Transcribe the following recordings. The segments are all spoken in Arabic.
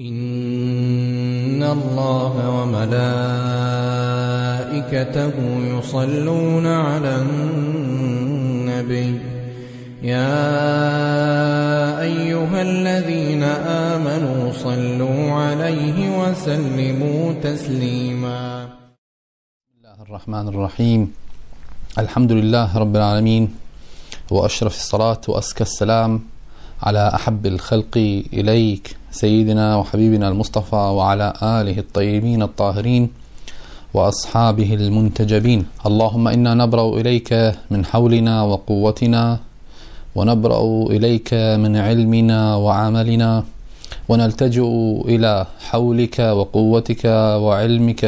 إن الله وملائكته يصلون على النبي يا أيها الذين آمنوا صلوا عليه وسلموا تسليما. بسم الله الرحمن الرحيم. الحمد لله رب العالمين وأشرف الصلاة وأزكى السلام على أحب الخلق إليك. سيدنا وحبيبنا المصطفى وعلى آله الطيبين الطاهرين وأصحابه المنتجبين. اللهم إنا نبرأ إليك من حولنا وقوتنا ونبرأ إليك من علمنا وعملنا ونلتجئ إلى حولك وقوتك وعلمك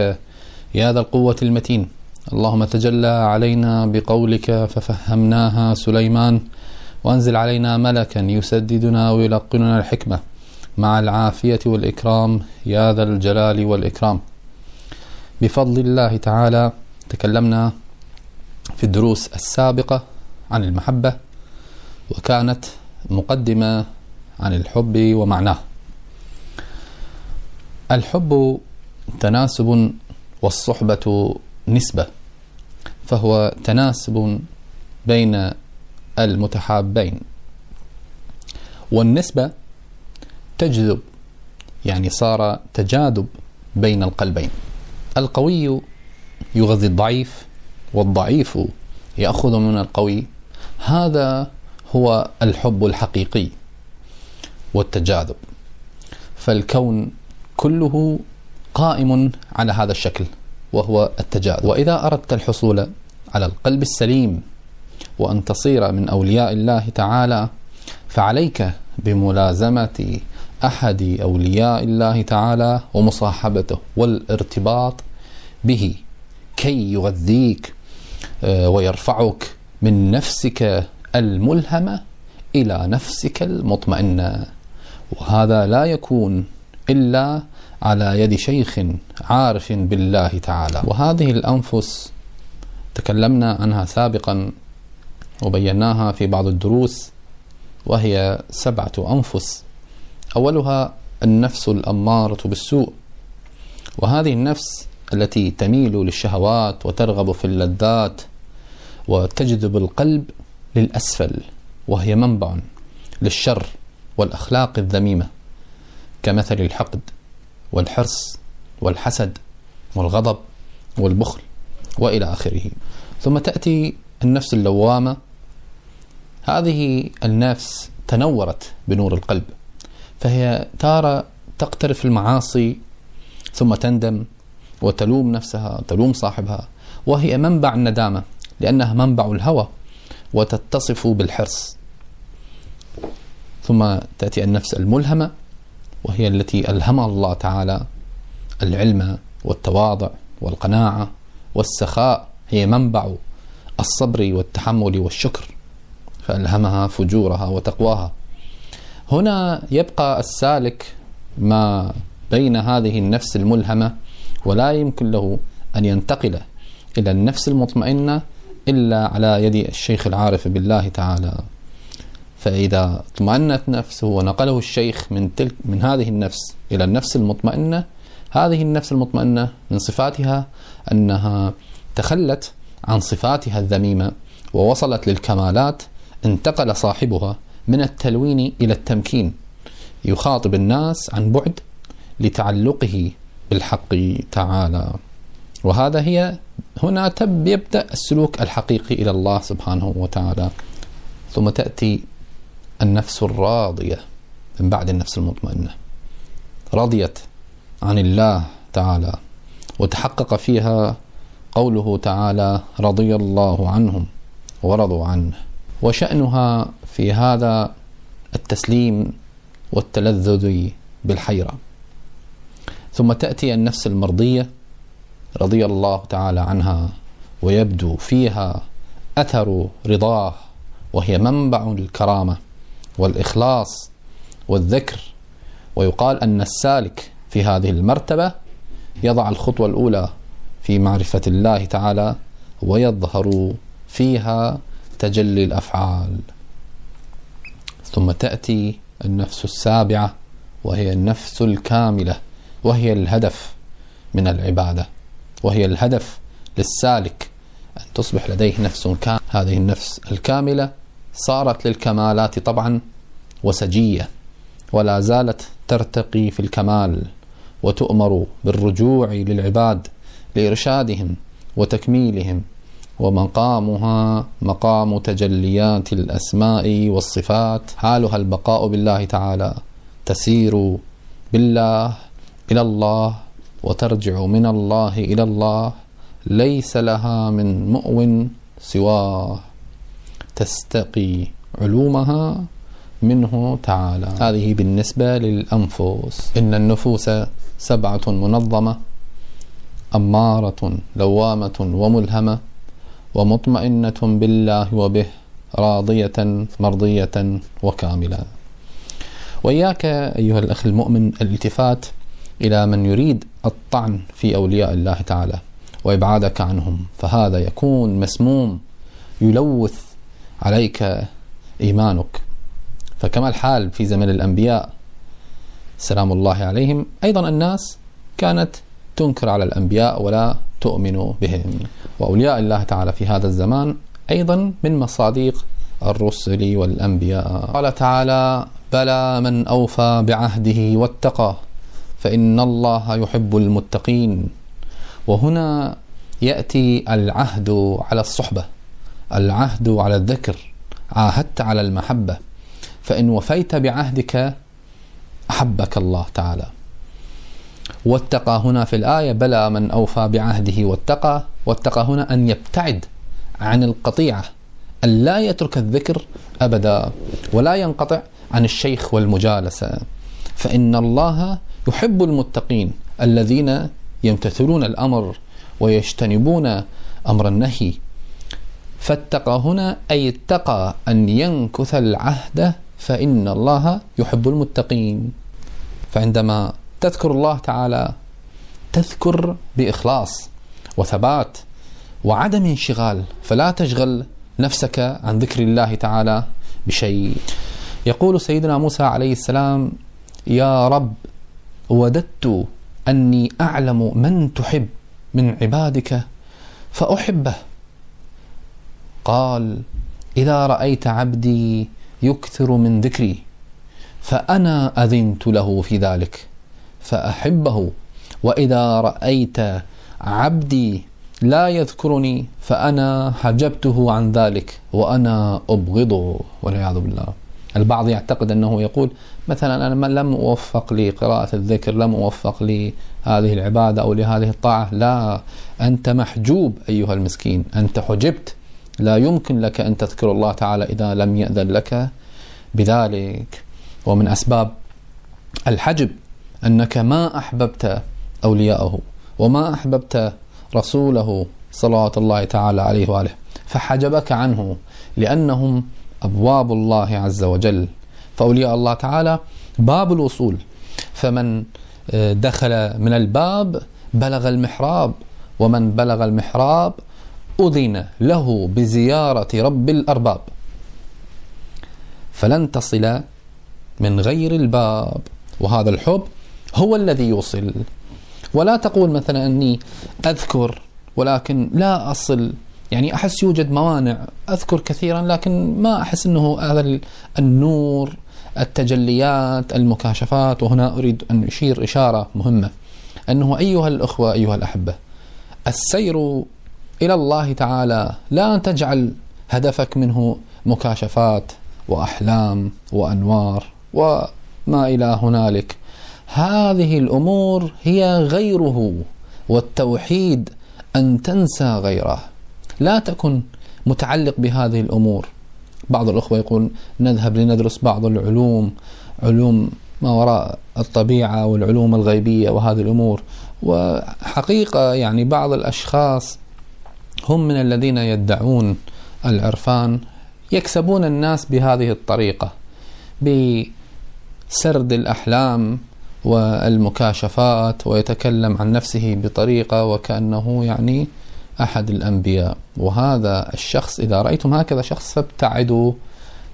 يا ذا القوة المتين. اللهم تجلى علينا بقولك ففهمناها سليمان وأنزل علينا ملكا يسددنا ويلقننا الحكمة. مع العافية والإكرام يا ذا الجلال والإكرام. بفضل الله تعالى تكلمنا في الدروس السابقة عن المحبة وكانت مقدمة عن الحب ومعناه. الحب تناسب والصحبة نسبة فهو تناسب بين المتحابين. والنسبة تجذب يعني صار تجاذب بين القلبين. القوي يغذي الضعيف والضعيف يأخذ من القوي. هذا هو الحب الحقيقي والتجاذب. فالكون كله قائم على هذا الشكل وهو التجاذب. وإذا أردت الحصول على القلب السليم وأن تصير من أولياء الله تعالى فعليك بملازمة أحد أولياء الله تعالى ومصاحبته والارتباط به. كي يغذيك ويرفعك من نفسك الملهمة إلى نفسك المطمئنة وهذا لا يكون إلا على يد شيخ عارف بالله تعالى. وهذه الأنفس تكلمنا عنها سابقا وبيناها في بعض الدروس وهي سبعة أنفس. أولها النفس الأمارة بالسوء. وهذه النفس التي تميل للشهوات وترغب في اللذات وتجذب القلب للأسفل وهي منبع للشر والأخلاق الذميمة كمثل الحقد والحرص والحسد والغضب والبخل وإلى آخره. ثم تأتي النفس اللوامة. هذه النفس تنورت بنور القلب. فهي تارة تقترف المعاصي ثم تندم وتلوم نفسها تلوم صاحبها وهي منبع الندامة لأنها منبع الهوى وتتصف بالحرص. ثم تأتي النفس الملهمة وهي التي ألهمها الله تعالى العلم والتواضع والقناعة والسخاء هي منبع الصبر والتحمل والشكر فألهمها فجورها وتقواها. هنا يبقى السالك ما بين هذه النفس الملهمة ولا يمكن له أن ينتقل إلى النفس المطمئنة إلا على يد الشيخ العارف بالله تعالى. فإذا اطمأنت نفسه ونقله الشيخ من تلك من هذه النفس إلى النفس المطمئنة هذه النفس المطمئنة من صفاتها أنها تخلت عن صفاتها الذميمة ووصلت للكمالات انتقل صاحبها من التلوين إلى التمكين يخاطب الناس عن بعد لتعلقه بالحق تعالى. وهذا هي هنا تب يبدأ السلوك الحقيقي إلى الله سبحانه وتعالى. ثم تأتي النفس الراضية من بعد النفس المطمئنة. رضيت عن الله تعالى وتحقق فيها قوله تعالى رضي الله عنهم ورضوا عنه. وشأنها في هذا التسليم والتلذذ بالحيرة. ثم تأتي النفس المرضية رضي الله تعالى عنها ويبدو فيها أثر رضاه وهي منبع الكرامة والإخلاص والذكر. ويقال أن السالك في هذه المرتبة يضع الخطوة الأولى في معرفة الله تعالى ويظهر فيها تجلي الأفعال. ثم تأتي النفس السابعة وهي النفس الكاملة وهي الهدف من العبادة وهي الهدف للسالك أن تصبح لديه نفس كاملة هذه النفس الكاملة صارت للكمالات طبعا وسجية ولا زالت ترتقي في الكمال وتؤمر بالرجوع للعباد لإرشادهم وتكميلهم ومقامها مقام تجليات الأسماء والصفات. حالها البقاء بالله تعالى. تسير بالله إلى الله وترجع من الله إلى الله. ليس لها من مؤو سواه. تستقي علومها منه تعالى. هذه بالنسبة للأنفس. إن النفوس سبعة منظمة. أمارة لوامة وملهمة. ومطمئنة بالله وبه راضية مرضية وكاملة. وإياك أيها الأخ المؤمن الالتفات إلى من يريد الطعن في أولياء الله تعالى وإبعادك عنهم فهذا يكون مسموم يلوث عليك إيمانك. فكما الحال في زمن الأنبياء سلام الله عليهم. أيضا الناس كانت تنكر على الأنبياء ولا تؤمن بهم. وأولياء الله تعالى في هذا الزمان أيضا من مصاديق الرسل والأنبياء. قال تعالى بلى من أوفى بعهده واتقى فإن الله يحب المتقين. وهنا يأتي العهد على الصحبة العهد على الذكر عاهدت على المحبة. فإن وفيت بعهدك أحبك الله تعالى. واتقى هنا في الآية بلى من أوفى بعهده واتقى واتقى هنا أن يبتعد عن القطيعة أن لا يترك الذكر أبدا ولا ينقطع عن الشيخ والمجالسة. فإن الله يحب المتقين الذين يمتثلون الأمر ويجتنبون أمر النهي. فاتقى هنا أي اتقى أن ينكث العهد فإن الله يحب المتقين. فعندما تذكر الله تعالى. تذكر بإخلاص وثبات وعدم انشغال. فلا تشغل نفسك عن ذكر الله تعالى بشيء. يقول سيدنا موسى عليه السلام يا رب وددت أني أعلم من تحب من عبادك فأحبه. قال إذا رأيت عبدي يكثر من ذكري فأنا أذنت له في ذلك. فأحبه. وإذا رأيت عبدي لا يذكرني فأنا حجبته عن ذلك وأنا أبغضه والعياذ بالله. البعض يعتقد أنه يقول مثلا أنا لم أوفق لقراءة الذكر لم أوفق لهذه العبادة أو لهذه الطاعة. لا أنت محجوب أيها المسكين. أنت حجبت. لا يمكن لك أن تذكر الله تعالى إذا لم يأذن لك بذلك. ومن أسباب الحجب أنك ما أحببت أولياءه وما أحببت رسوله صلوات الله تعالى عليه وآله فحجبك عنه لأنهم أبواب الله عز وجل. فأولياء الله تعالى باب الوصول. فمن آه، دخل من الباب بلغ المحراب ومن بلغ المحراب أذن له بزيارة رب الأرباب. فلن تصل من غير الباب. وهذا الحب هو الذي يوصل. ولا تقول مثلا أني أذكر ولكن لا أصل. يعني أحس يوجد موانع. أذكر كثيرا لكن ما أحس أنه هذا النور التجليات المكاشفات. وهنا أريد أن أشير إشارة مهمة. أنه أيها الأخوة أيها الأحبة السير إلى الله تعالى لا تجعل هدفك منه مكاشفات وأحلام وأنوار وما إلى هنالك. هذه الأمور هي غيره والتوحيد أن تنسى غيره. لا تكن متعلق بهذه الأمور. بعض الأخوة يقول نذهب لندرس بعض العلوم علوم ما وراء الطبيعة والعلوم الغيبية وهذه الأمور. وحقيقة يعني بعض الأشخاص هم من الذين يدعون العرفان يكسبون الناس بهذه الطريقة بسرد الأحلام والمكاشفات ويتكلم عن نفسه بطريقة وكأنه يعني أحد الأنبياء. وهذا الشخص إذا رأيتم هكذا شخص فابتعدوا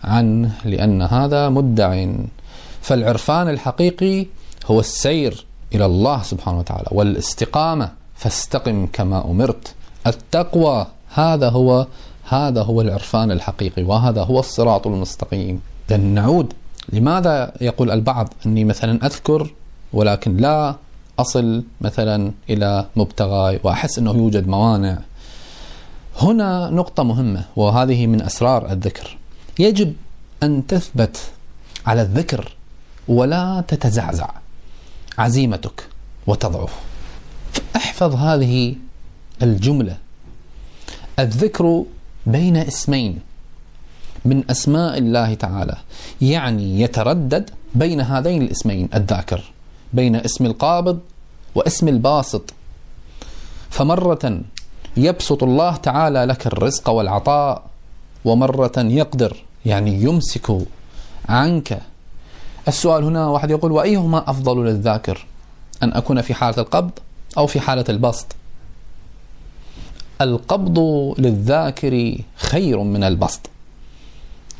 عنه لأن هذا مدع. فالعرفان الحقيقي هو السير إلى الله سبحانه وتعالى والاستقامة فاستقم كما أمرت. التقوى هذا هو هذا هو العرفان الحقيقي وهذا هو الصراط المستقيم. إذن نعود. لماذا يقول البعض؟ أني مثلا أذكر ولكن لا أصل مثلا إلى مبتغاي وأحس أنه يوجد موانع. هنا نقطة مهمة وهذه من أسرار الذكر. يجب أن تثبت على الذكر ولا تتزعزع. عزيمتك وتضعف. احفظ هذه الجملة. الذكر بين اسمين من أسماء الله تعالى يعني يتردد بين هذين الاسمين الذاكر. بين اسم القابض واسم الباسط. فمرة يبسط الله تعالى لك الرزق والعطاء ومرة يقدر يعني يمسك عنك. السؤال هنا واحد يقول وأيهما أفضل للذاكر؟ أن أكون في حالة القبض أو في حالة البسط. القبض للذاكر خير من البسط.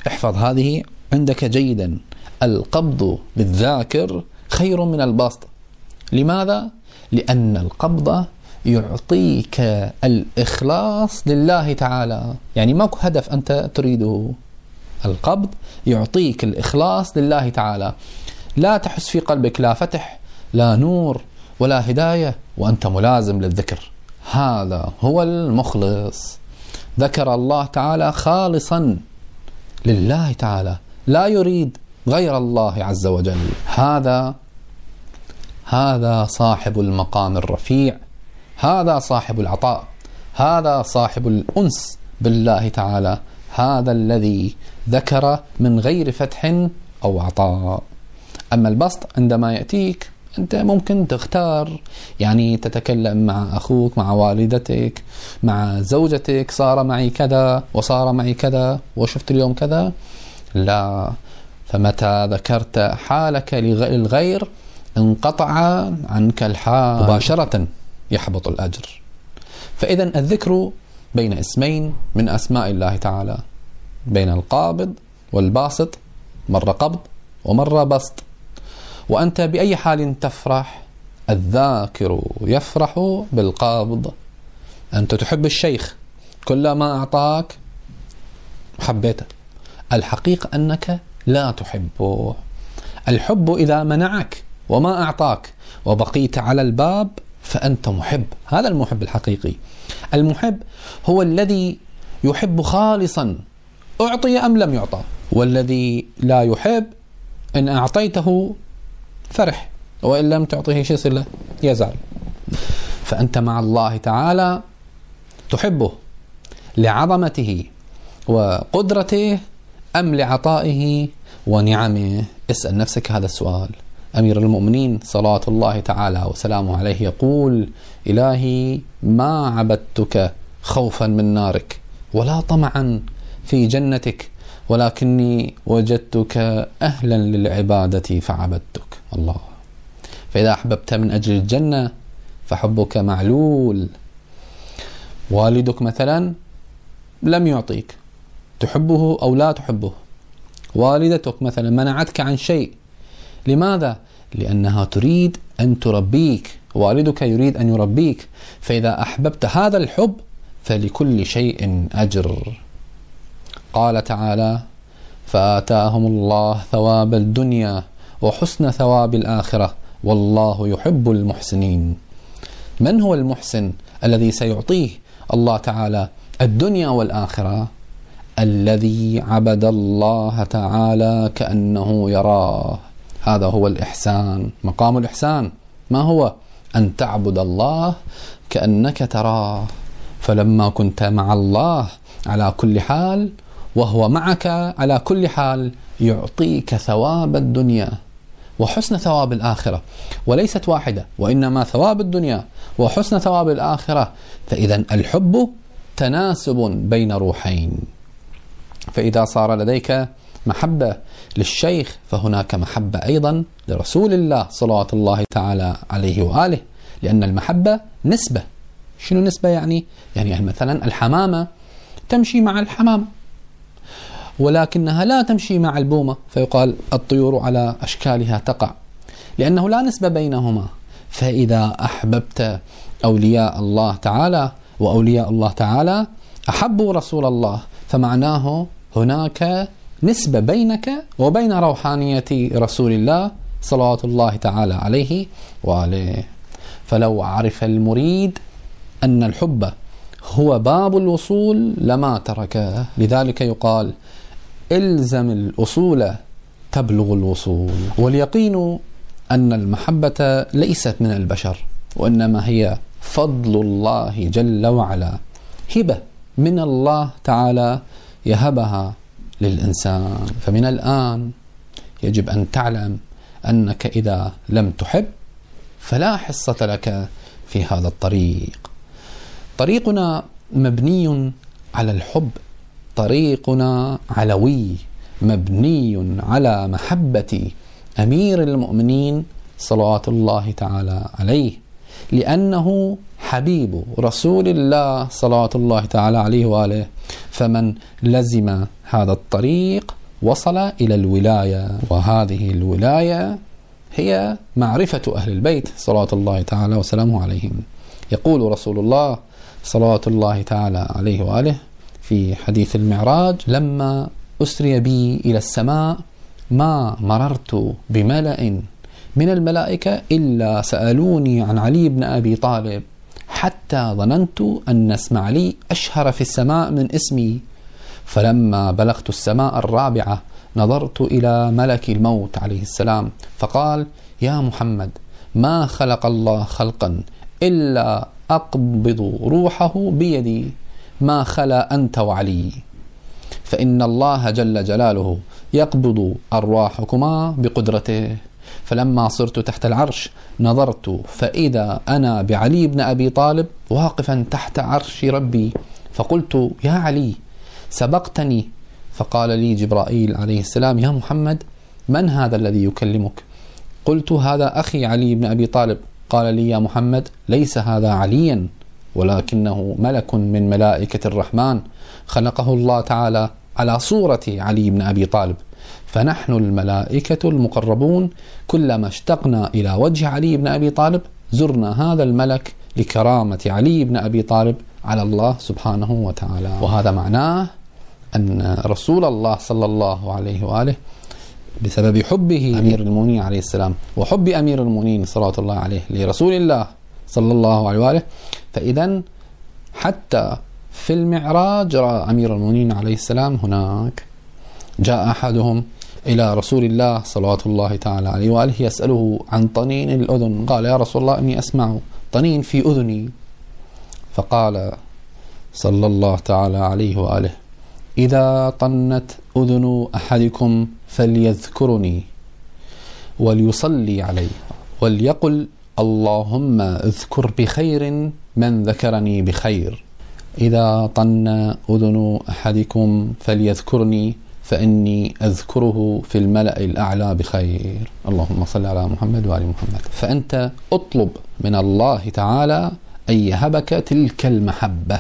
احفظ هذه عندك جيدا. القبض للذاكر خير من البسط. لماذا؟ لأن القبض يعطيك الإخلاص لله تعالى. يعني ماكو هدف أنت تريده. القبض يعطيك الإخلاص لله تعالى. لا تحس في قلبك لا فتح لا نور ولا هداية وأنت ملازم للذكر. هذا هو المخلص. ذكر الله تعالى خالصا لله تعالى. لا يريد غير الله عز وجل. هذا هذا صاحب المقام الرفيع هذا صاحب العطاء هذا صاحب الأنس بالله تعالى هذا الذي ذكر من غير فتح أو عطاء. أما البسط عندما يأتيك أنت ممكن تختار يعني تتكلم مع أخوك مع والدتك مع زوجتك صار معي كذا وصار معي كذا وشفت اليوم كذا. لا فمتى ذكرت حالك للغير انقطع عنك الحال مباشرة يحبط الأجر. فإذا الذكر بين اسمين من أسماء الله تعالى. بين القابض والباسط مرة قبض ومرة بسط. وأنت بأي حال تفرح الذاكر يفرح بالقابض. أنت تحب الشيخ كلما أعطاك. حبيته. الحقيقة أنك لا تحبه. الحب إذا منعك وما أعطاك. وبقيت على الباب فأنت محب. هذا المحب الحقيقي. المحب هو الذي يحب خالصا أعطي أم لم يعطى. والذي لا يحب إن أعطيته فرح. وإن لم تعطيه شيء له يزعل. فأنت مع الله تعالى تحبه لعظمته وقدرته أم لعطائه ونعمه. اسأل نفسك هذا السؤال. أمير المؤمنين صلاة الله تعالى وسلامه عليه يقول إلهي ما عبدتك خوفا من نارك ولا طمعا في جنتك ولكني وجدتك أهلا للعبادة فعبدتك. الله. فإذا أحببت من أجل الجنة فحبك معلول. والدك مثلا لم يعطيك تحبه أو لا تحبه؟ والدتك مثلا منعتك عن شيء لماذا؟ لأنها تريد أن تربيك والدك يريد أن يربيك. فإذا أحببت هذا الحب فلكل شيء أجر. قال تعالى فآتاهم الله ثواب الدنيا وحسن ثواب الآخرة والله يحب المحسنين. من هو المحسن الذي سيعطيه الله تعالى؟ الدنيا والآخرة. الذي عبد الله تعالى كأنه يراه. هذا هو الإحسان. مقام الإحسان ما هو؟ أن تعبد الله كأنك تراه. فلما كنت مع الله على كل حال وهو معك على كل حال يعطيك ثواب الدنيا وحسن ثواب الآخرة. وليست واحدة وإنما ثواب الدنيا وحسن ثواب الآخرة. فإذا الحب تناسب بين روحين. فإذا صار لديك محبة للشيخ فهناك محبة أيضا لرسول الله صلوات الله تعالى عليه وآله لأن المحبة نسبة شنو نسبة يعني؟ يعني مثلا الحمامة تمشي مع الحمام ولكنها لا تمشي مع البومة فيقال الطيور على أشكالها تقع لأنه لا نسبة بينهما فإذا أحببت أولياء الله تعالى وأولياء الله تعالى أحبوا رسول الله فمعناه هناك نسبة بينك وبين روحانية رسول الله صلوات الله تعالى عليه وآله. فلو عرف المريد أن الحب هو باب الوصول لما تركه لذلك يقال إلزم الأصول تبلغ الوصول. واليقين أن المحبة ليست من البشر وإنما هي فضل الله جل وعلا. هبة من الله تعالى يهبها للإنسان. فمن الآن يجب أن تعلم أنك إذا لم تحب فلا حصة لك في هذا الطريق. طريقنا مبني على الحب. طريقنا علوي مبني على محبة أمير المؤمنين صلوات الله تعالى عليه لأنه حبيب رسول الله صلوات الله تعالى عليه وآله. فمن لزم هذا الطريق وصل إلى الولاية وهذه الولاية هي معرفة أهل البيت صلوات الله تعالى وسلامه عليهم. يقول رسول الله صلوات الله تعالى عليه وآله في حديث المعراج لما أسري بي إلى السماء ما مررت بملأ من الملائكة إلا سألوني عن علي بن أبي طالب. حتى ظننت أن اسم علي أشهر في السماء من اسمي. فلما بلغت السماء الرابعة نظرت إلى ملك الموت عليه السلام فقال يا محمد ما خلق الله خلقا إلا أقبض روحه بيدي. ما خلا أنت وعلي؟ فإن الله جل جلاله يقبض أرواحكما بقدرته. فلما صرت تحت العرش نظرت فإذا أنا بعلي بن أبي طالب واقفا تحت عرش ربي فقلت يا علي سبقتني. فقال لي جبرائيل عليه السلام يا محمد من هذا الذي يكلمك؟ قلت هذا أخي علي بن أبي طالب. قال لي يا محمد ليس هذا عليا ولكنه ملك من ملائكة الرحمن خلقه الله تعالى على صورة علي بن أبي طالب. فنحن الملائكة المقربون كلما اشتقنا إلى وجه علي بن أبي طالب زرنا هذا الملك لكرامة علي بن أبي طالب على الله سبحانه وتعالى. وهذا معناه أن رسول الله صلى الله عليه وآله بسبب حبه أمير المؤمنين عليه السلام وحب أمير المؤمنين صلى الله عليه لرسول الله صلى الله عليه وآله فإذا حتى في المعراج رأى أمير المؤمنين عليه السلام هناك. جاء أحدهم إلى رسول الله صلوات الله تعالى عليه وآله يسأله عن طنين الأذن. قال يا رسول الله إني أسمع طنين في أذني. فقال صلى الله تعالى عليه وآله إذا طنت أذن أحدكم فليذكرني وليصلي علي وليقل اللهم اذكر بخير من ذكرني بخير. إذا طن أذن أحدكم فليذكرني فإني أذكره في الملأ الأعلى بخير. اللهم صل على محمد وآل محمد. فأنت اطلب من الله تعالى أن يهبك تلك المحبة.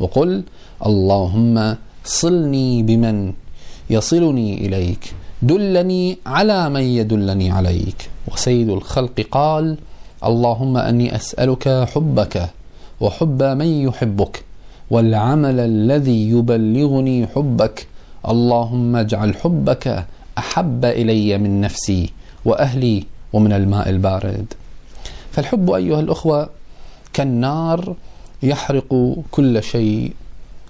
وقل اللهم صلني بمن يصلني إليك دلني على من يدلني عليك. وسيد الخلق قال اللهم أني أسألك حبك وحب من يحبك والعمل الذي يبلغني حبك اللهم اجعل حبك أحب إلي من نفسي وأهلي ومن الماء البارد. فالحب أيها الأخوة كالنار يحرق كل شيء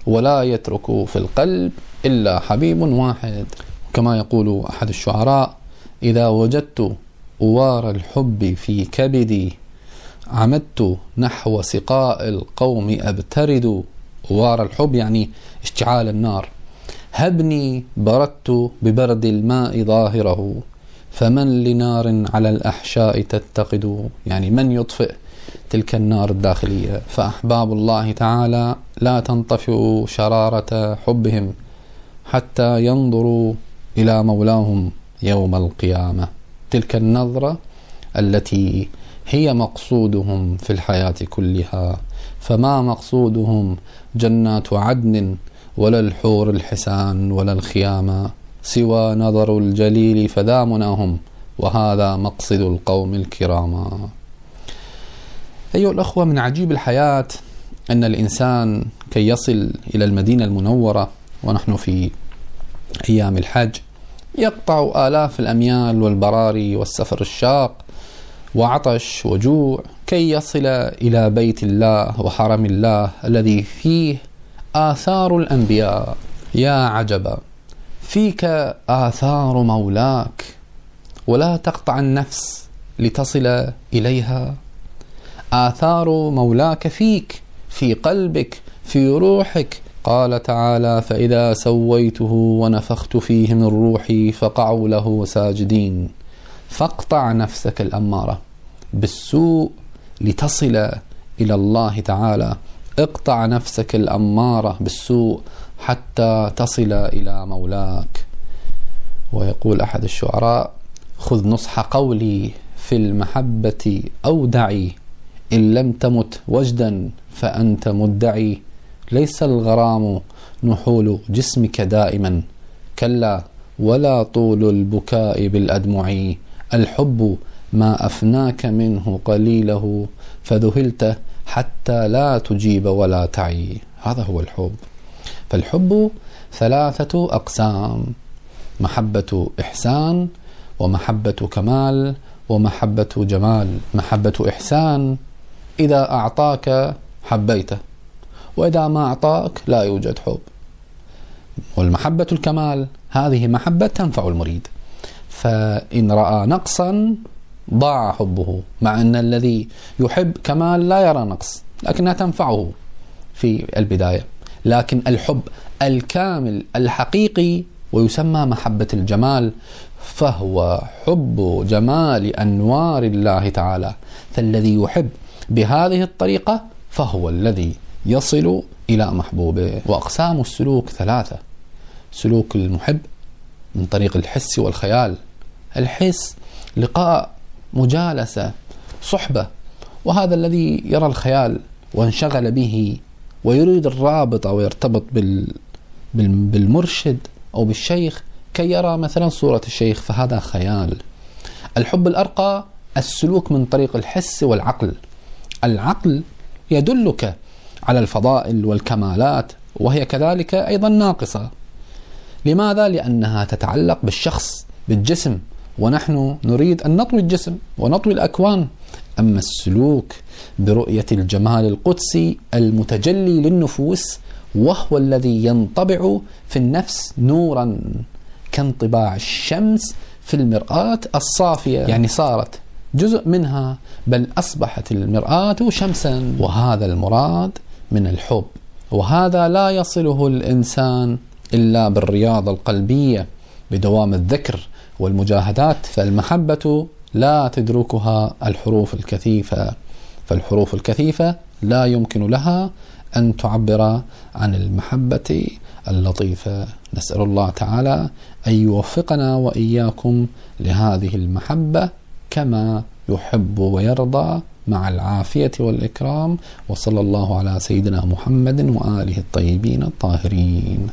ولا يترك في القلب إلا حبيب واحد. كما يقول أحد الشعراء إذا وجدت أوار الحب في كبدي عمدت نحو سقاء القوم أبترد. أوار الحب يعني اشتعال النار. هبني بردت ببرد الماء ظاهره فمن لنار على الأحشاء تتقد؟ يعني من يطفئ تلك النار الداخلية؟ فأحباب الله تعالى لا تنطفئ شرارة حبهم حتى ينظروا إلى مولاهم يوم القيامة. تلك النظرة التي هي مقصودهم في الحياة كلها. فما مقصودهم؟ جنات عدن ولا الحور الحسان ولا الخيامة سوى نظر الجليل فذا مناهم وهذا مقصد القوم الكرام. أيها الأخوة من عجيب الحياة أن الإنسان كي يصل إلى المدينة المنورة ونحن في أيام الحج يقطع آلاف الأميال والبراري والسفر الشاق وعطش وجوع كي يصل إلى بيت الله وحرم الله الذي فيه آثار الأنبياء. يا عجبا فيك آثار مولاك ولا تقطع النفس لتصل إليها. آثار مولاك فيك في قلبك في روحك. قال تعالى فإذا سويته ونفخت فيه من روحي فقعوا له ساجدين. فاقطع نفسك الأمارة بالسوء لتصل إلى الله تعالى. اقطع نفسك الأمارة بالسوء حتى تصل إلى مولاك. ويقول أحد الشعراء خذ نصح قولي في المحبة أودعي إن لم تمت وجدا فأنت مدعي. ليس الغرام نحول جسمك دائما. كلا ولا طول البكاء بالأدمع. الحب ما أفناك منه قليله فذهلت حتى لا تجيب ولا تعي. هذا هو الحب. فالحب ثلاثة أقسام محبة إحسان ومحبة كمال ومحبة جمال. محبة إحسان إذا أعطاك حبيته وإذا ما أعطاك لا يوجد حب. والمحبة الكمال هذه محبة تنفع المريد. فإن رأى نقصا ضاع حبه مع أن الذي يحب كمال لا يرى نقص لكنها تنفعه في البداية. لكن الحب الكامل الحقيقي ويسمى محبة الجمال فهو حب جمال أنوار الله تعالى. فالذي يحب بهذه الطريقة فهو الذي يصل إلى محبوبه. وأقسام السلوك ثلاثة. سلوك المحب من طريق الحس والخيال. الحس لقاء مجالسة صحبة. وهذا الذي يرى الخيال وانشغل به ويريد الرابط أو يرتبط بال بالمرشد أو بالشيخ كي يرى مثلا صورة الشيخ فهذا خيال. الحب الأرقى السلوك من طريق الحس والعقل. العقل يدلك على الفضائل والكمالات وهي كذلك أيضا ناقصة. لماذا؟ لأنها تتعلق بالشخص بالجسم. ونحن نريد أن نطوي الجسم ونطوي الأكوان. أما السلوك برؤية الجمال القدسي المتجلي للنفوس وهو الذي ينطبع في النفس نورا كانطباع الشمس في المرآة الصافية. يعني صارت جزء منها بل أصبحت المرآة شمسا. وهذا المراد من الحب. وهذا لا يصله الإنسان إلا بالرياضة القلبية بدوام الذكر والمجاهدات فالمحبة لا تدركها الحروف الكثيفة. فالحروف الكثيفة لا يمكن لها أن تعبر عن المحبة اللطيفة. نسأل الله تعالى أن يوفقنا وإياكم لهذه المحبة كما يحب ويرضى مع العافية والإكرام. وصلى الله على سيدنا محمد وآله الطيبين الطاهرين.